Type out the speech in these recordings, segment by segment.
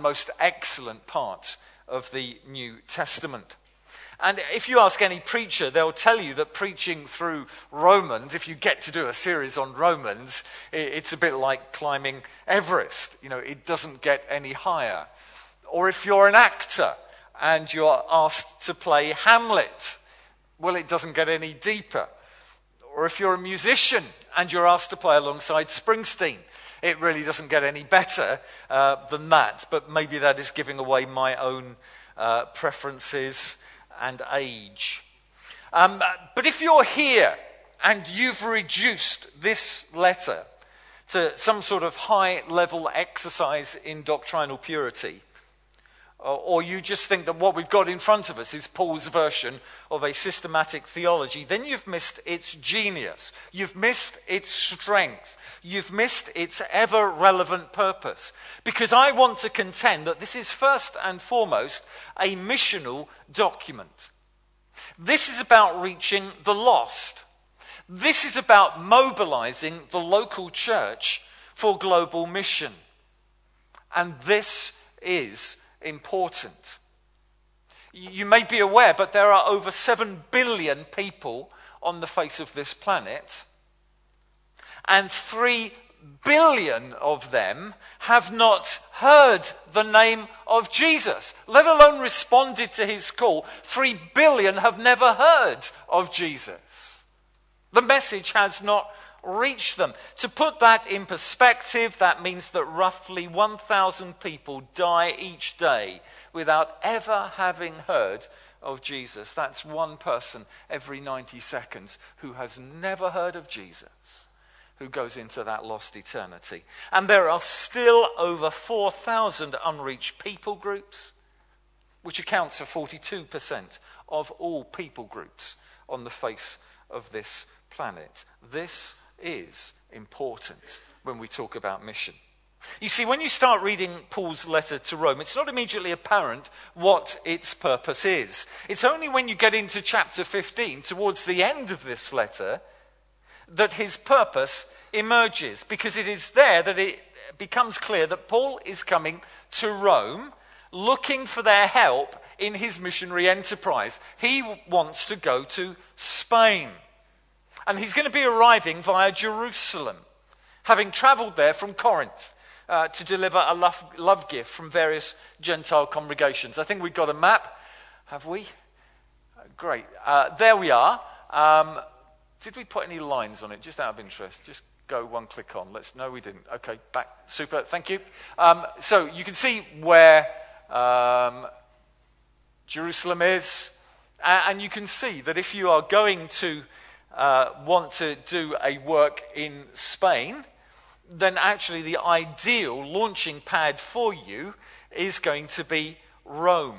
most excellent part of the New Testament. And if you ask any preacher, they'll tell you that preaching through Romans, if you get to do a series on Romans, it's a bit like climbing Everest. You know, it doesn't get any higher. Or if you're an actor and you're asked to play Hamlet, well, it doesn't get any deeper. Or if you're a musician and you're asked to play alongside Springsteen, it really doesn't get any better uh, than that. But maybe that is giving away my own uh, preferences and age. Um, but if you're here and you've reduced this letter to some sort of high level exercise in doctrinal purity, or you just think that what we've got in front of us is Paul's version of a systematic theology, then you've missed its genius. You've missed its strength. You've missed its ever relevant purpose. Because I want to contend that this is first and foremost a missional document. This is about reaching the lost. This is about mobilizing the local church for global mission. And this is important. You may be aware, but there are over 7 billion people on the face of this planet, and 3 billion of them have not heard the name of Jesus, let alone responded to his call. 3 billion have never heard of Jesus. The message has not reached them. To put that in perspective, that means that roughly 1,000 people die each day without ever having heard of Jesus. That's one person every 90 seconds who has never heard of Jesus, who goes into that lost eternity. And there are still over 4,000 unreached people groups, which accounts for 42% of all people groups on the face of this planet. This is important when we talk about mission. You see, when you start reading Paul's letter to Rome, it's not immediately apparent what its purpose is. It's only when you get into chapter 15, towards the end of this letter, that his purpose emerges, because it is there that it becomes clear that Paul is coming to Rome looking for their help in his missionary enterprise. He wants to go to Spain. And he's going to be arriving via Jerusalem, having traveled there from Corinth. Uh, to deliver a love, love, gift from various Gentile congregations. I think we've got a map. Have we? Great. Uh, there we are. Um, did we put any lines on it? Just out of interest. Just go one click on. Let's. know we didn't. Okay, back. Super. Thank you. Um, so you can see where um, Jerusalem is, and you can see that if you are going to uh, want to do a work in Spain, then actually the ideal launching pad for you is going to be Rome.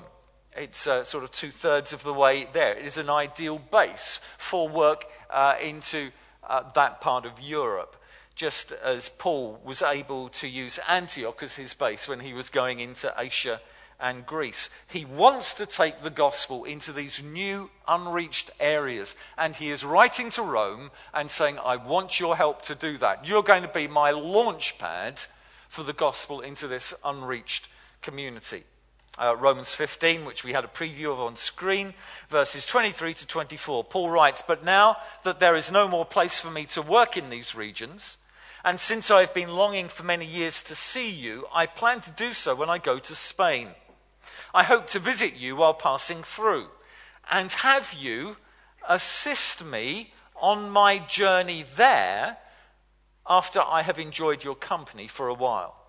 It's uh, sort of two thirds of the way there. It is an ideal base for work uh, into uh, that part of Europe, just as Paul was able to use Antioch as his base when he was going into Asia and Greece. He wants to take the gospel into these new, unreached areas. And he is writing to Rome and saying, I want your help to do that. You're going to be my launch pad for the gospel into this unreached community. Uh, Romans 15, which we had a preview of on screen, verses 23 to 24. Paul writes, But now that there is no more place for me to work in these regions, and since I've been longing for many years to see you, I plan to do so when I go to Spain. I hope to visit you while passing through and have you assist me on my journey there after I have enjoyed your company for a while.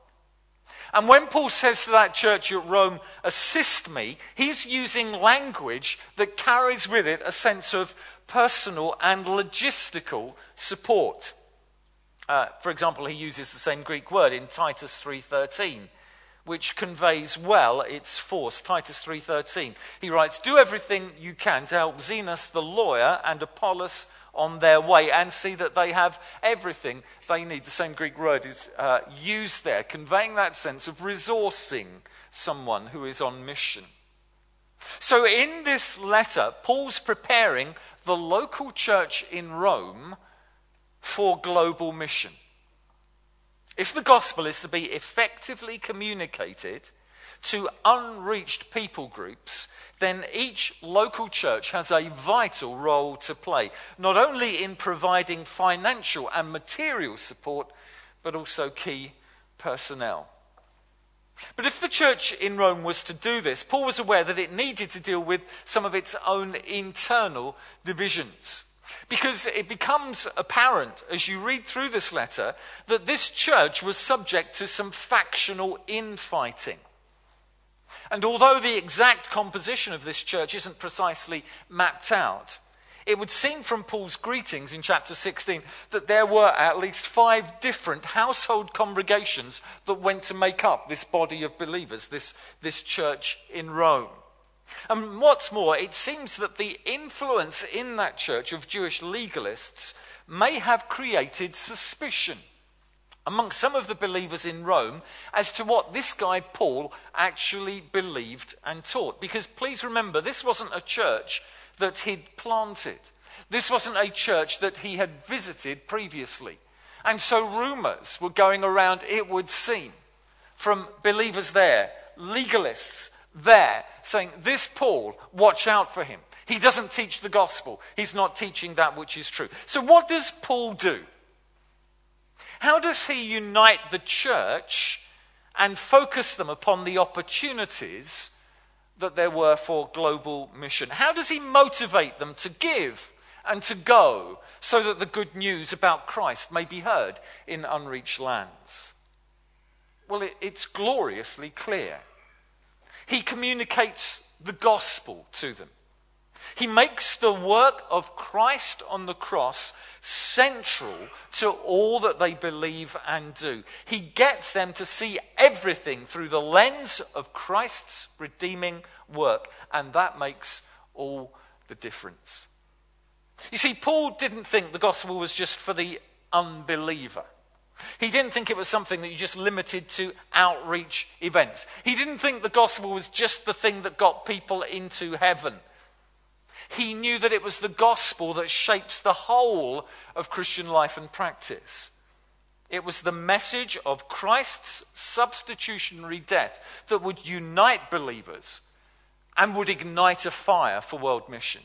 And when Paul says to that church at Rome, assist me, he's using language that carries with it a sense of personal and logistical support. Uh, for example, he uses the same Greek word in Titus 3:13 which conveys well its force. Titus 3:13. He writes, "Do everything you can to help Zenas the lawyer and Apollos on their way and see that they have everything they need." The same Greek word is uh, used there, conveying that sense of resourcing someone who is on mission. So in this letter, Paul's preparing the local church in Rome for global mission. If the gospel is to be effectively communicated, to unreached people groups, then each local church has a vital role to play, not only in providing financial and material support, but also key personnel. But if the church in Rome was to do this, Paul was aware that it needed to deal with some of its own internal divisions. Because it becomes apparent as you read through this letter that this church was subject to some factional infighting. And although the exact composition of this church isn't precisely mapped out, it would seem from Paul's greetings in chapter 16 that there were at least five different household congregations that went to make up this body of believers, this, this church in Rome. And what's more, it seems that the influence in that church of Jewish legalists may have created suspicion among some of the believers in Rome as to what this guy Paul actually believed and taught. Because please remember, this wasn't a church that he'd planted, this wasn't a church that he had visited previously. And so rumors were going around, it would seem, from believers there, legalists there, saying, This Paul, watch out for him. He doesn't teach the gospel. He's not teaching that which is true. So, what does Paul do? How does he unite the church and focus them upon the opportunities that there were for global mission? How does he motivate them to give and to go so that the good news about Christ may be heard in unreached lands? Well, it, it's gloriously clear. He communicates the gospel to them. He makes the work of Christ on the cross central to all that they believe and do. He gets them to see everything through the lens of Christ's redeeming work, and that makes all the difference. You see, Paul didn't think the gospel was just for the unbeliever. He didn't think it was something that you just limited to outreach events. He didn't think the gospel was just the thing that got people into heaven. He knew that it was the gospel that shapes the whole of Christian life and practice. It was the message of Christ's substitutionary death that would unite believers and would ignite a fire for world mission.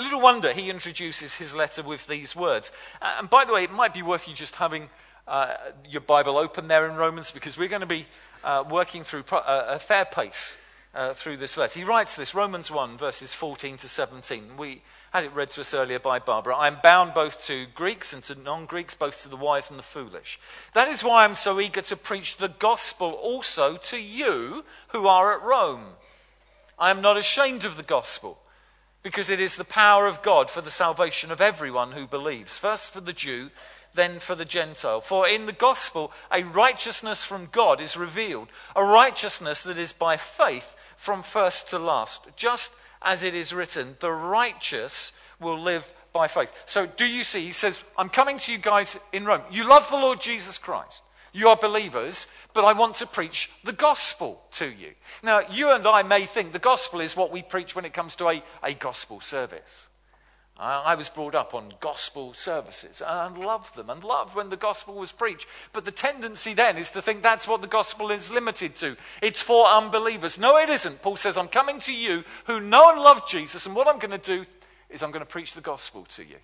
Little wonder he introduces his letter with these words. And by the way, it might be worth you just having uh, your Bible open there in Romans because we're going to be uh, working through pro- uh, a fair pace uh, through this letter. He writes this, Romans 1, verses 14 to 17. We had it read to us earlier by Barbara. I am bound both to Greeks and to non Greeks, both to the wise and the foolish. That is why I'm so eager to preach the gospel also to you who are at Rome. I am not ashamed of the gospel, because it is the power of God for the salvation of everyone who believes, first for the Jew then for the Gentile. For in the gospel, a righteousness from God is revealed, a righteousness that is by faith from first to last. Just as it is written, the righteous will live by faith. So, do you see? He says, I'm coming to you guys in Rome. You love the Lord Jesus Christ. You are believers, but I want to preach the gospel to you. Now, you and I may think the gospel is what we preach when it comes to a, a gospel service. I was brought up on gospel services and loved them and loved when the gospel was preached. But the tendency then is to think that's what the gospel is limited to. It's for unbelievers. No, it isn't. Paul says, I'm coming to you who know and love Jesus, and what I'm going to do is I'm going to preach the gospel to you.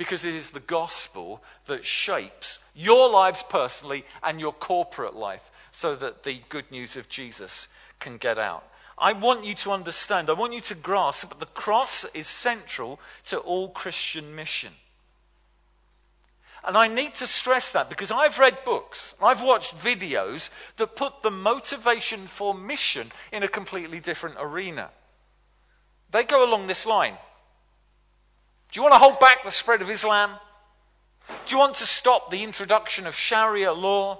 Because it is the gospel that shapes your lives personally and your corporate life so that the good news of Jesus can get out. I want you to understand, I want you to grasp that the cross is central to all Christian mission. And I need to stress that because I've read books, I've watched videos that put the motivation for mission in a completely different arena. They go along this line Do you want to hold back the spread of Islam? Do you want to stop the introduction of Sharia law?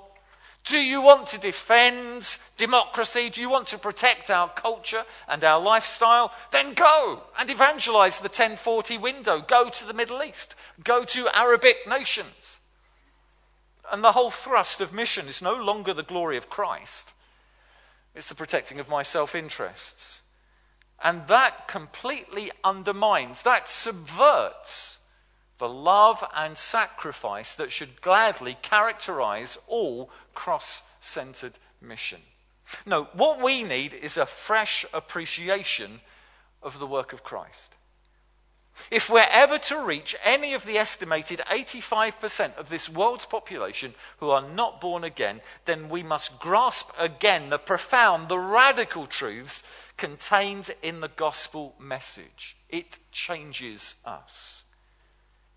Do you want to defend democracy? Do you want to protect our culture and our lifestyle? Then go and evangelize the 1040 window. Go to the Middle East. Go to Arabic nations. And the whole thrust of mission is no longer the glory of Christ, it's the protecting of my self interests. And that completely undermines, that subverts the love and sacrifice that should gladly characterize all cross centered mission. No, what we need is a fresh appreciation of the work of Christ. If we're ever to reach any of the estimated 85% of this world's population who are not born again, then we must grasp again the profound, the radical truths contained in the gospel message. It changes us,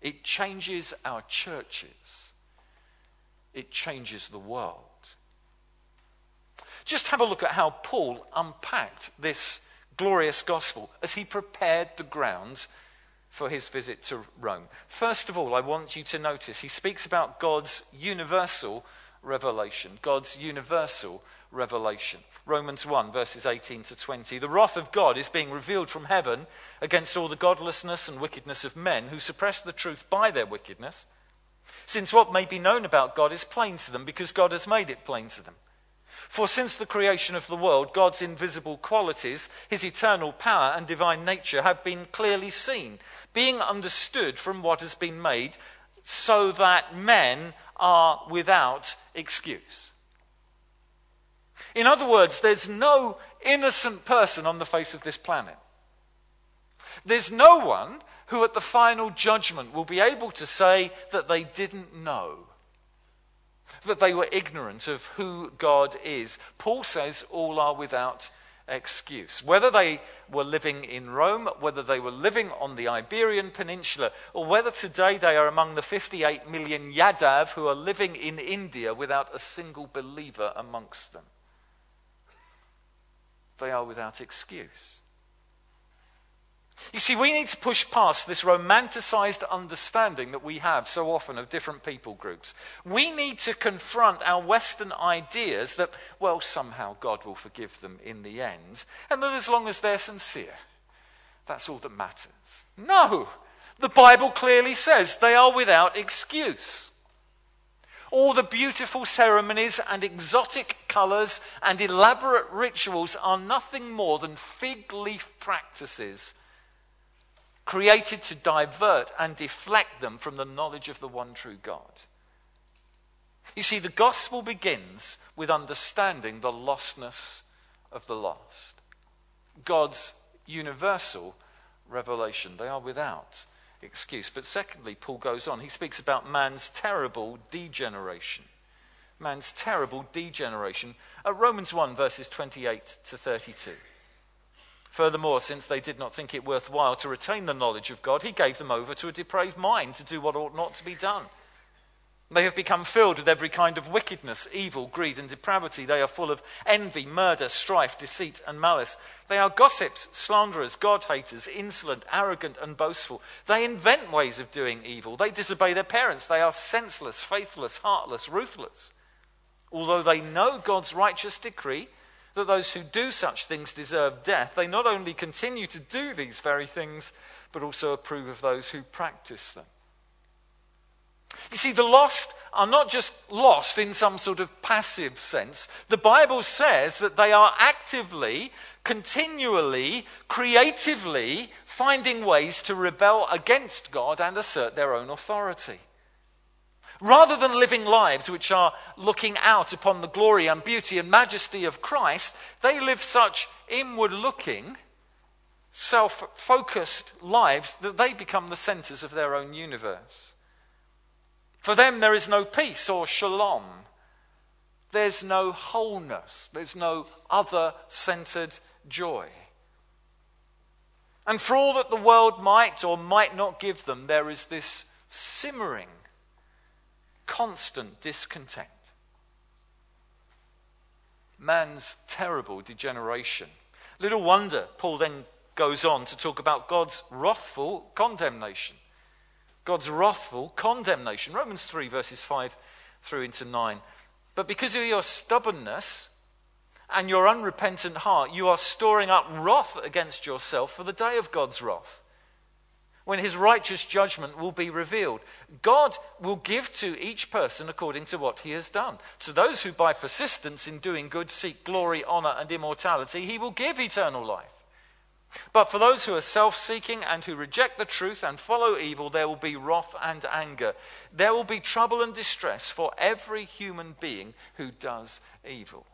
it changes our churches, it changes the world. Just have a look at how Paul unpacked this glorious gospel as he prepared the ground for his visit to Rome. First of all, I want you to notice he speaks about God's universal revelation. God's universal revelation. Romans 1, verses 18 to 20. The wrath of God is being revealed from heaven against all the godlessness and wickedness of men who suppress the truth by their wickedness. Since what may be known about God is plain to them because God has made it plain to them. For since the creation of the world, God's invisible qualities, his eternal power and divine nature have been clearly seen, being understood from what has been made, so that men are without excuse. In other words, there's no innocent person on the face of this planet. There's no one who at the final judgment will be able to say that they didn't know that they were ignorant of who God is. Paul says all are without excuse. Whether they were living in Rome, whether they were living on the Iberian Peninsula, or whether today they are among the 58 million Yadav who are living in India without a single believer amongst them, they are without excuse. You see, we need to push past this romanticized understanding that we have so often of different people groups. We need to confront our Western ideas that, well, somehow God will forgive them in the end, and that as long as they're sincere, that's all that matters. No! The Bible clearly says they are without excuse. All the beautiful ceremonies and exotic colors and elaborate rituals are nothing more than fig leaf practices created to divert and deflect them from the knowledge of the one true God. You see, the gospel begins with understanding the lostness of the lost. God's universal revelation. They are without excuse. But secondly, Paul goes on. He speaks about man's terrible degeneration. Man's terrible degeneration. Uh, Romans 1, verses 28 to 32. Furthermore, since they did not think it worthwhile to retain the knowledge of God, he gave them over to a depraved mind to do what ought not to be done. They have become filled with every kind of wickedness, evil, greed, and depravity. They are full of envy, murder, strife, deceit, and malice. They are gossips, slanderers, God haters, insolent, arrogant, and boastful. They invent ways of doing evil. They disobey their parents. They are senseless, faithless, heartless, ruthless. Although they know God's righteous decree, that those who do such things deserve death, they not only continue to do these very things, but also approve of those who practice them. You see, the lost are not just lost in some sort of passive sense. The Bible says that they are actively, continually, creatively finding ways to rebel against God and assert their own authority. Rather than living lives which are looking out upon the glory and beauty and majesty of Christ, they live such inward looking, self focused lives that they become the centers of their own universe. For them, there is no peace or shalom. There's no wholeness. There's no other centered joy. And for all that the world might or might not give them, there is this simmering constant discontent. Man's terrible degeneration. Little wonder Paul then goes on to talk about God's wrathful condemnation. God's wrathful condemnation. Romans 3, verses 5 through into 9. But because of your stubbornness and your unrepentant heart, you are storing up wrath against yourself for the day of God's wrath when his righteous judgment will be revealed. God will give to each person according to what he has done. To those who by persistence in doing good seek glory, honor, and immortality, he will give eternal life. But for those who are self seeking and who reject the truth and follow evil, there will be wrath and anger. There will be trouble and distress for every human being who does evil.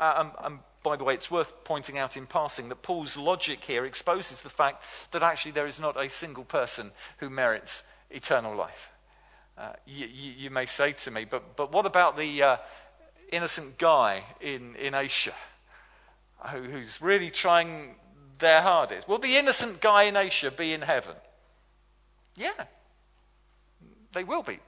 Uh, um, um, by the way, it's worth pointing out in passing that Paul's logic here exposes the fact that actually there is not a single person who merits eternal life. Uh, you, you, you, may say to me, but, but what about the uh, innocent guy in, in Asia who's really trying their hardest? Will the innocent guy in Asia be in heaven? Yeah, they will be.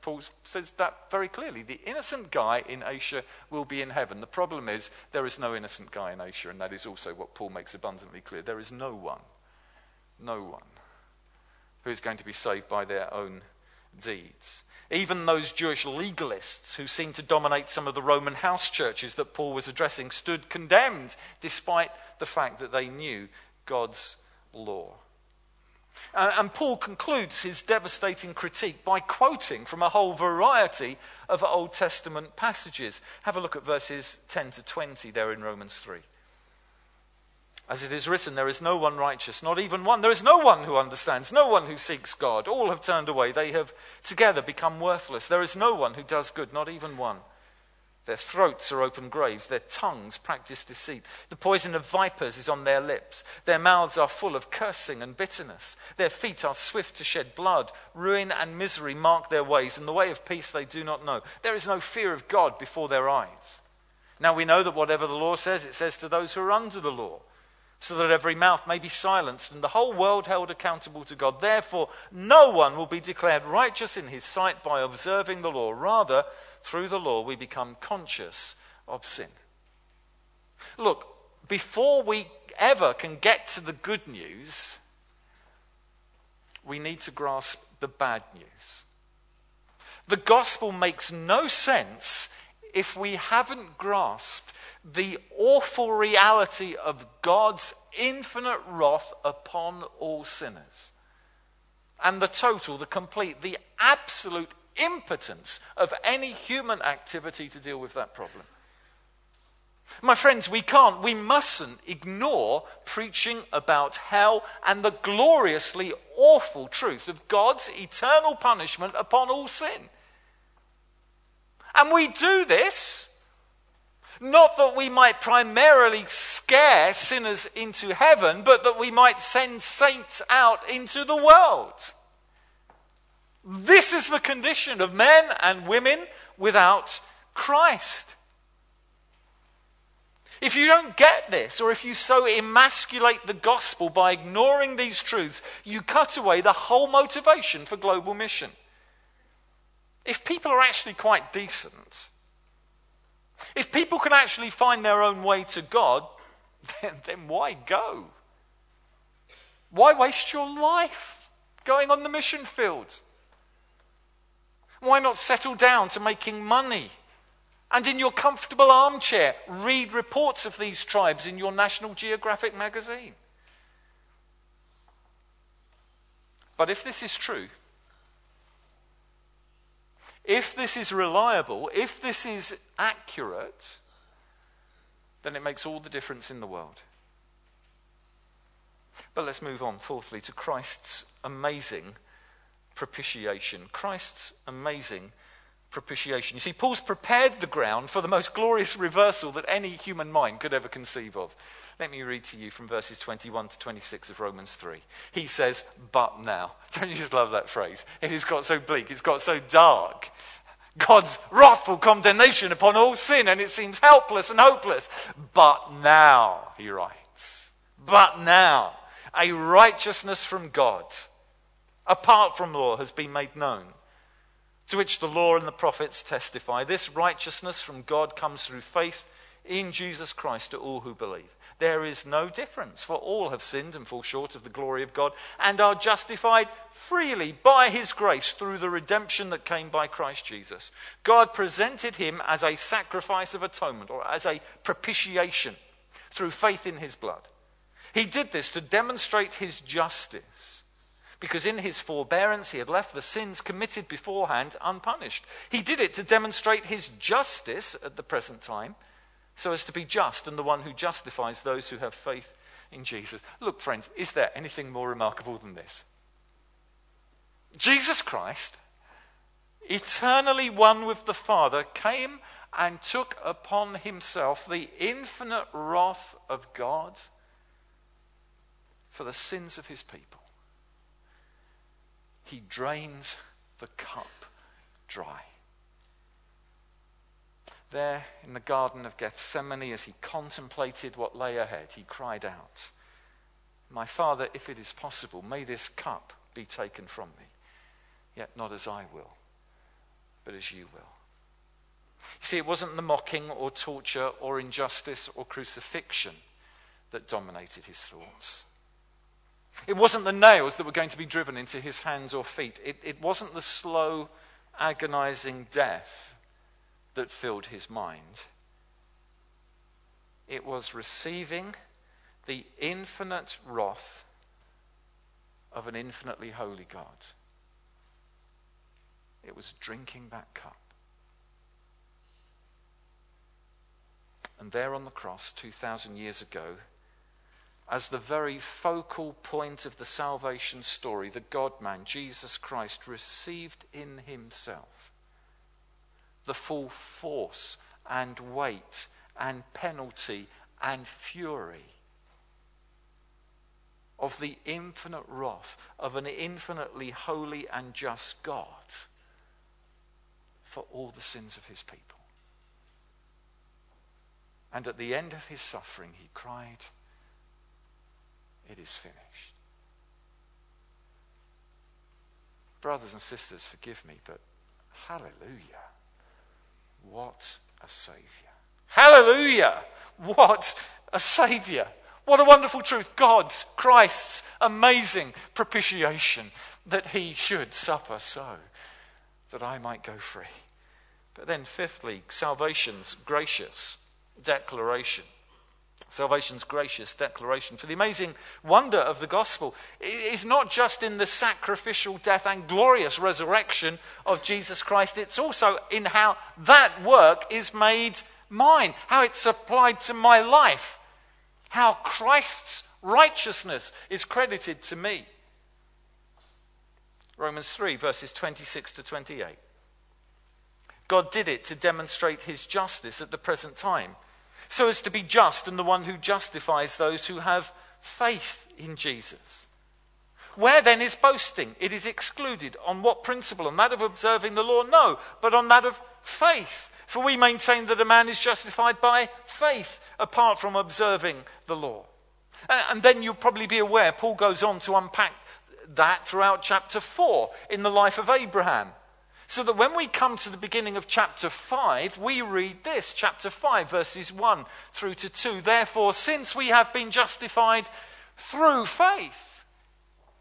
Paul says that very clearly. The innocent guy in Asia will be in heaven. The problem is there is no innocent guy in Asia, and that is also what Paul makes abundantly clear. There is no one, no one, who is going to be saved by their own deeds. Even those Jewish legalists who seemed to dominate some of the Roman house churches that Paul was addressing stood condemned despite the fact that they knew God's law. And Paul concludes his devastating critique by quoting from a whole variety of Old Testament passages. Have a look at verses 10 to 20 there in Romans 3. As it is written, there is no one righteous, not even one. There is no one who understands, no one who seeks God. All have turned away. They have together become worthless. There is no one who does good, not even one. Their throats are open graves. Their tongues practice deceit. The poison of vipers is on their lips. Their mouths are full of cursing and bitterness. Their feet are swift to shed blood. Ruin and misery mark their ways, and the way of peace they do not know. There is no fear of God before their eyes. Now we know that whatever the law says, it says to those who are under the law, so that every mouth may be silenced and the whole world held accountable to God. Therefore, no one will be declared righteous in his sight by observing the law. Rather, through the law, we become conscious of sin. Look, before we ever can get to the good news, we need to grasp the bad news. The gospel makes no sense if we haven't grasped the awful reality of God's infinite wrath upon all sinners. And the total, the complete, the absolute impotence of any human activity to deal with that problem. My friends, we can't, we mustn't ignore preaching about hell and the gloriously awful truth of God's eternal punishment upon all sin. And we do this not that we might primarily scare sinners into heaven, but that we might send saints out into the world. This is the condition of men and women without Christ. If you don't get this, or if you so emasculate the gospel by ignoring these truths, you cut away the whole motivation for global mission. If people are actually quite decent, if people can actually find their own way to God, then, then why go? Why waste your life going on the mission field? Why not settle down to making money? And in your comfortable armchair, read reports of these tribes in your National Geographic magazine. But if this is true, if this is reliable, if this is accurate, then it makes all the difference in the world. But let's move on, fourthly, to Christ's amazing propitiation. Christ's amazing propitiation. You see, Paul's prepared the ground for the most glorious reversal that any human mind could ever conceive of. Let me read to you from verses 21 to 26 of Romans 3. He says, But now. Don't you just love that phrase? It has got so bleak, it's got so dark. God's wrathful condemnation upon all sin, and it seems helpless and hopeless. But now, he writes, but now, a righteousness from God apart from law has been made known, to which the law and the prophets testify. This righteousness from God comes through faith in Jesus Christ to all who believe. There is no difference, for all have sinned and fall short of the glory of God and are justified freely by his grace through the redemption that came by Christ Jesus. God presented him as a sacrifice of atonement or as a propitiation through faith in his blood. He did this to demonstrate his justice because in his forbearance he had left the sins committed beforehand unpunished. He did it to demonstrate his justice at the present time, so as to be just and the one who justifies those who have faith in Jesus. Look, friends, is there anything more remarkable than this? Jesus Christ, eternally one with the Father, came and took upon himself the infinite wrath of God for the sins of his people. He drains the cup dry. There in the Garden of Gethsemane, as he contemplated what lay ahead, he cried out, My Father, if it is possible, may this cup be taken from me, yet not as I will, but as you will. You see, it wasn't the mocking or torture or injustice or crucifixion that dominated his thoughts. It wasn't the nails that were going to be driven into his hands or feet. It, it wasn't the slow, agonizing death that filled his mind. It was receiving the infinite wrath of an infinitely holy God. It was drinking that cup. And there on the cross, 2,000 years ago, as the very focal point of the salvation story, the God man, Jesus Christ, received in himself the full force and weight and penalty and fury of the infinite wrath of an infinitely holy and just God for all the sins of his people. And at the end of his suffering, he cried, It is finished. Brothers and sisters, forgive me, but hallelujah. What a Savior. Hallelujah! What a Savior. What a wonderful truth. God's, Christ's amazing propitiation that He should suffer so that I might go free. But then, fifthly, salvation's gracious declaration. Salvation's gracious declaration. For the amazing wonder of the gospel is not just in the sacrificial death and glorious resurrection of Jesus Christ, it's also in how that work is made mine, how it's applied to my life, how Christ's righteousness is credited to me. Romans 3, verses 26 to 28. God did it to demonstrate his justice at the present time so as to be just and the one who justifies those who have faith in Jesus. Where then is boasting? It is excluded. On what principle? On that of observing the law? No, but on that of faith. For we maintain that a man is justified by faith apart from observing the law. And, then you'll probably be aware, Paul goes on to unpack that throughout chapter 4 in the life of Abraham. So that when we come to the beginning of chapter 5, we read this, chapter 5, verses 1 through to 2. Therefore, since we have been justified through faith,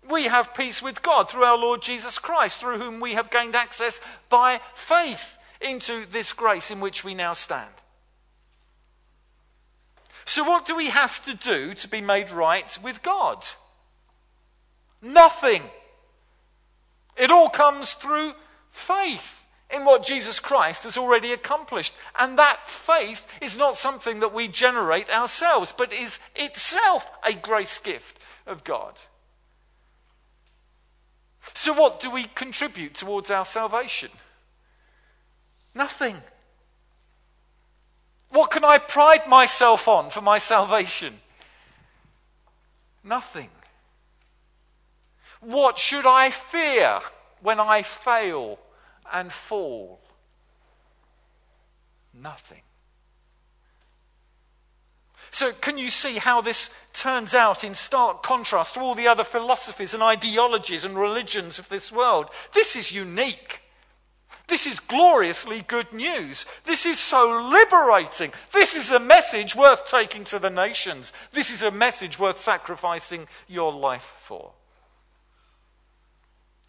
we have peace with God through our Lord Jesus Christ, through whom we have gained access by faith into this grace in which we now stand. So, what do we have to do to be made right with God? Nothing. It all comes through faith in what Jesus Christ has already accomplished. And that faith is not something that we generate ourselves, but is itself a grace gift of God. So, what do we contribute towards our salvation? Nothing. What can I pride myself on for my salvation? Nothing. What should I fear when I fail and fall? Nothing. So, can you see how this turns out in stark contrast to all the other philosophies and ideologies and religions of this world? This is unique. This is gloriously good news. This is so liberating. This is a message worth taking to the nations. This is a message worth sacrificing your life for.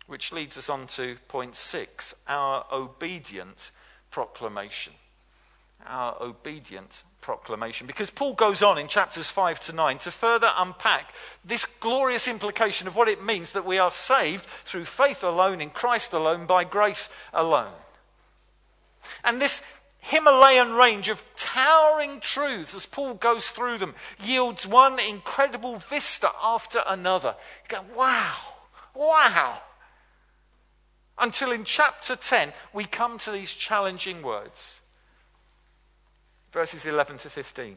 Which leads us on to point six our obedient proclamation. Our obedient proclamation. Because Paul goes on in chapters 5 to 9 to further unpack this glorious implication of what it means that we are saved through faith alone, in Christ alone, by grace alone. And this Himalayan range of towering truths, as Paul goes through them, yields one incredible vista after another. You go, wow, wow. Until in chapter 10, we come to these challenging words verses 11 to 15.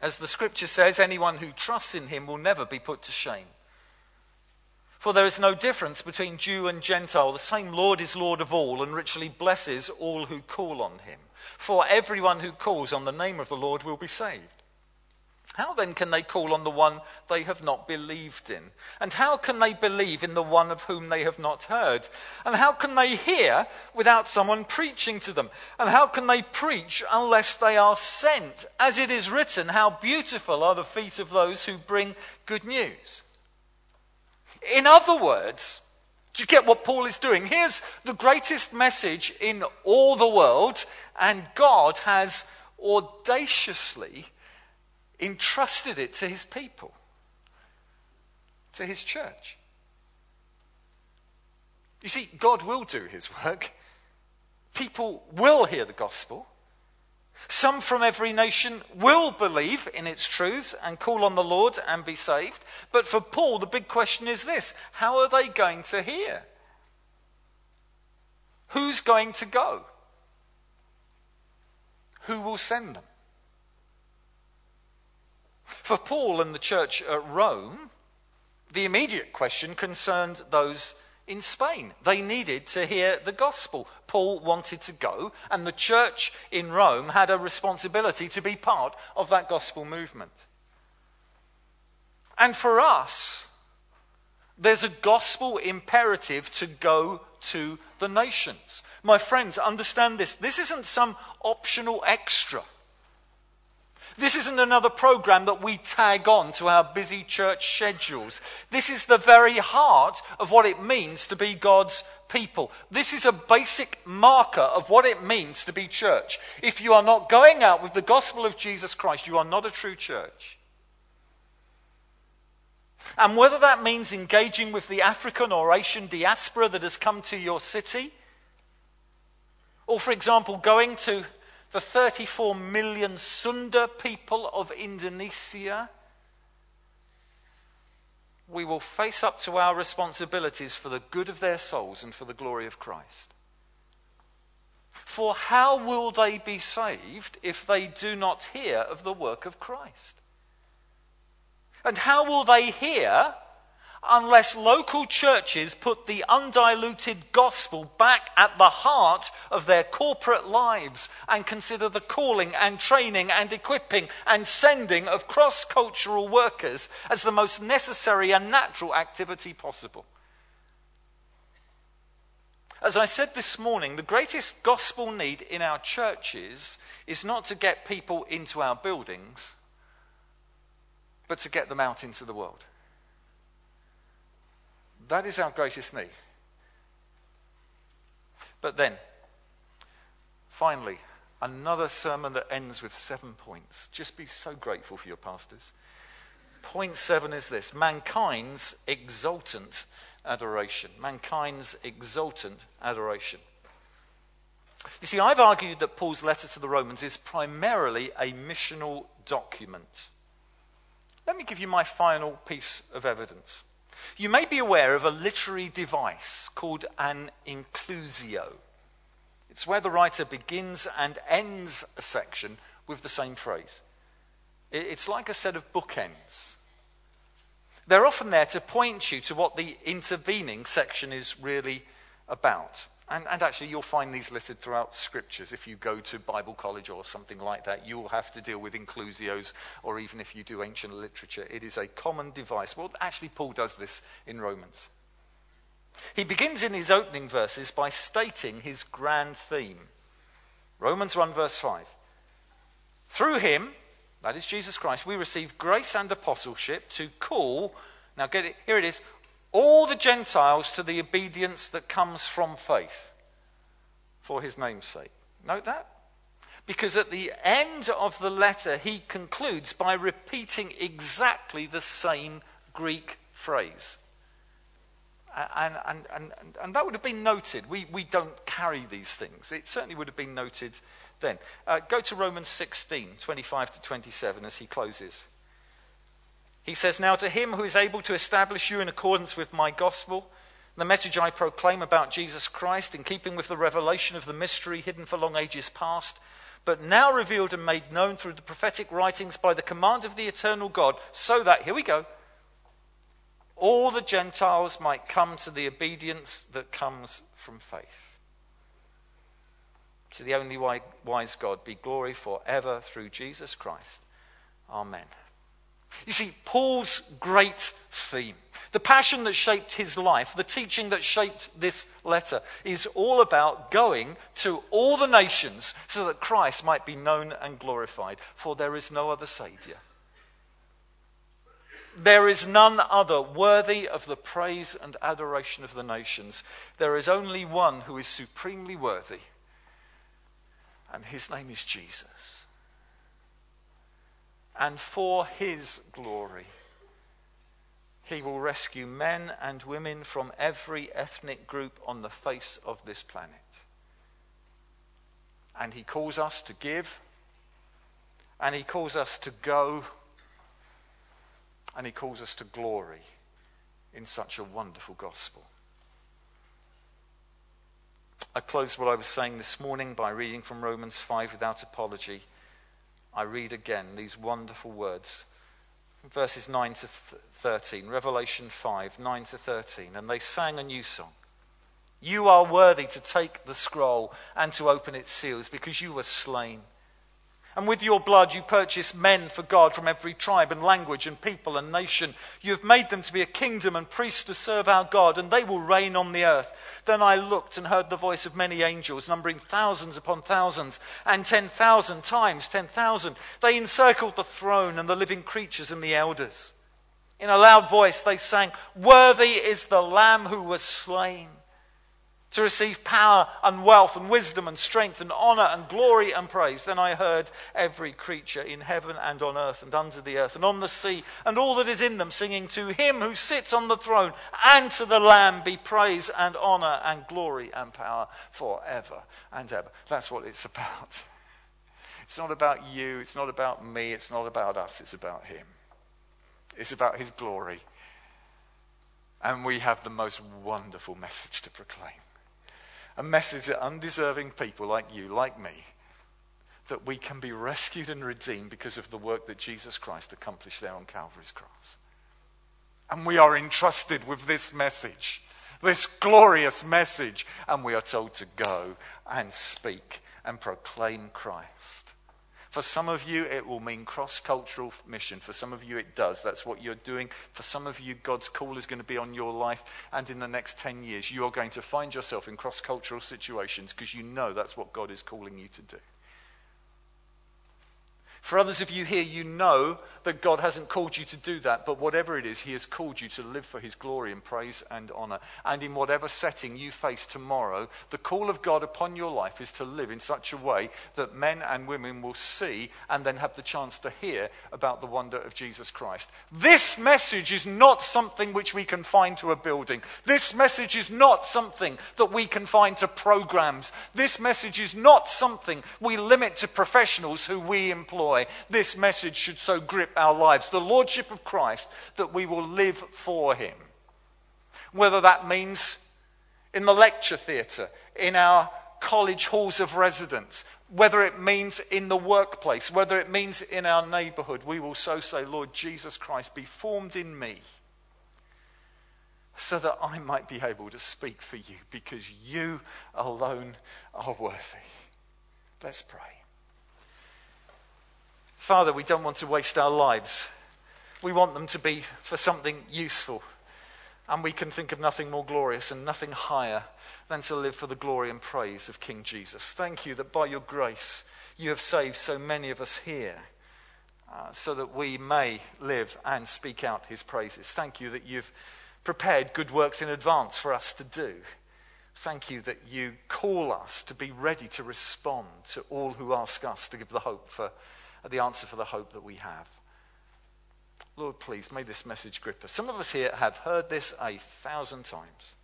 As the scripture says, anyone who trusts in him will never be put to shame. For there is no difference between Jew and Gentile. The same Lord is Lord of all and richly blesses all who call on him. For everyone who calls on the name of the Lord will be saved. How then can they call on the one they have not believed in? And how can they believe in the one of whom they have not heard? And how can they hear without someone preaching to them? And how can they preach unless they are sent? As it is written, how beautiful are the feet of those who bring good news. In other words, do you get what Paul is doing? Here's the greatest message in all the world, and God has audaciously entrusted it to his people, to his church. You see, God will do his work. People will hear the gospel. Some from every nation will believe in its truths and call on the Lord and be saved. But for Paul, the big question is this how are they going to hear? Who's going to go? Who will send them? For Paul and the church at Rome, the immediate question concerned those in Spain. They needed to hear the gospel. Paul wanted to go, and the church in Rome had a responsibility to be part of that gospel movement. And for us, there's a gospel imperative to go to the nations. My friends, understand this. This isn't some optional extra. This isn't another program that we tag on to our busy church schedules. This is the very heart of what it means to be God's people. This is a basic marker of what it means to be church. If you are not going out with the gospel of Jesus Christ, you are not a true church. And whether that means engaging with the African or Asian diaspora that has come to your city, or, for example, going to the 34 million Sunda people of Indonesia, we will face up to our responsibilities for the good of their souls and for the glory of Christ. For how will they be saved if they do not hear of the work of Christ? And how will they hear unless local churches put the undiluted gospel back at the heart of their corporate lives and consider the calling and training and equipping and sending of cross cultural workers as the most necessary and natural activity possible. As I said this morning, the greatest gospel need in our churches is not to get people into our buildings, but to get them out into the world. That is our greatest need. But then, finally, another sermon that ends with seven points. Just be so grateful for your pastors. Point seven is this mankind's exultant adoration. Mankind's exultant adoration. You see, I've argued that Paul's letter to the Romans is primarily a missional document. Let me give you my final piece of evidence. You may be aware of a literary device called an inclusio. It's where the writer begins and ends a section with the same phrase. It's like a set of bookends. They're often there to point you to what the intervening section is really about. And, and, actually, you'll find these listed throughout scriptures. If you go to Bible college or something like that, you'll have to deal with inclusios, or even if you do ancient literature, it is a common device. Well, actually, Paul does this in Romans. He begins in his opening verses by stating his grand theme. Romans 1, verse 5. Through him, that is Jesus Christ, we receive grace and apostleship to call, now get it, here it is, all the Gentiles to the obedience that comes from faith for his name's sake. Note that? Because at the end of the letter, he concludes by repeating exactly the same Greek phrase. And, and, and, and, that would have been noted. We, we don't carry these things. It certainly would have been noted then. Uh, go to Romans 16, 25 to 27 as he closes. He says, Now to him who is able to establish you in accordance with my gospel, the message I proclaim about Jesus Christ, in keeping with the revelation of the mystery hidden for long ages past, but now revealed and made known through the prophetic writings by the command of the eternal God, so that, here we go, all the Gentiles might come to the obedience that comes from faith. To the only wise God be glory forever through Jesus Christ. Amen. You see, Paul's great theme, the passion that shaped his life, the teaching that shaped this letter, is all about going to all the nations so that Christ might be known and glorified. For there is no other Saviour. There is none other worthy of the praise and adoration of the nations. There is only one who is supremely worthy, and his name is Jesus and for his glory. He will rescue men and women from every ethnic group on the face of this planet. And he calls us to give, and he calls us to go, and he calls us to glory in such a wonderful gospel. I close what I was saying this morning by reading from Romans 5 without apology. I read again these wonderful words. Verses 9 to 13, Revelation 5, 9 to 13. And they sang a new song. You are worthy to take the scroll and to open its seals because you were slain and with your blood you purchased men for God from every tribe and language and people and nation. You have made them to be a kingdom and priests to serve our God, and they will reign on the earth. Then I looked and heard the voice of many angels, numbering thousands upon thousands, and ten thousand times ten thousand. They encircled the throne and the living creatures and the elders. In a loud voice they sang, Worthy is the Lamb who was slain to receive power and wealth and wisdom and strength and honor and glory and praise. Then I heard every creature in heaven and on earth and under the earth and on the sea and all that is in them singing to him who sits on the throne and to the Lamb be praise and honor and glory and power forever and ever. That's what it's about. It's not about you, it's not about me, it's not about us, it's about him. It's about his glory. And we have the most wonderful message to proclaim a message to undeserving people like you, like me, that we can be rescued and redeemed because of the work that Jesus Christ accomplished there on Calvary's cross. And we are entrusted with this message, this glorious message, and we are told to go and speak and proclaim Christ. For some of you, it will mean cross cultural mission. For some of you, it does. That's what you're doing. For some of you, God's call is going to be on your life. And in the next 10 years, you are going to find yourself in cross cultural situations because you know that's what God is calling you to do. For others of you here, you know that God hasn't called you to do that, but whatever it is, He has called you to live for His glory and praise and honor. And in whatever setting you face tomorrow, the call of God upon your life is to live in such a way that men and women will see and then have the chance to hear about the wonder of Jesus Christ. This message is not something which we can find to a building. This message is not something that we can find to programs. This message is not something we limit to professionals who we employ joy this message should so grip our lives the Lordship of Christ that we will live for Him. Whether that means in the lecture theatre, in our college halls of residence, whether it means in the workplace, whether it means in our neighborhood, we will so say, Lord Jesus Christ, be formed in me so that I might be able to speak for you because you alone are worthy. Let's pray. Father, we don't want to waste our lives. We want them to be for something useful. And we can think of nothing more glorious and nothing higher than to live for the glory and praise of King Jesus. Thank you that by your grace you have saved so many of us here uh, so that we may live and speak out his praises. Thank you that you've prepared good works in advance for us to do. Thank you that you call us to be ready to respond to all who ask us to give the hope for the answer for the hope that we have. Lord, please, may this message grip us. Some of us here have heard this a thousand times.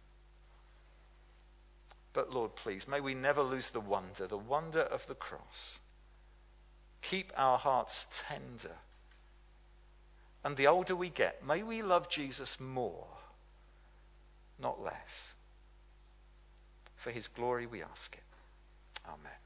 But Lord, please, may we never lose the wonder, the wonder of the cross. Keep our hearts tender. And the older we get, may we love Jesus more, not less. For his glory we ask it. Amen.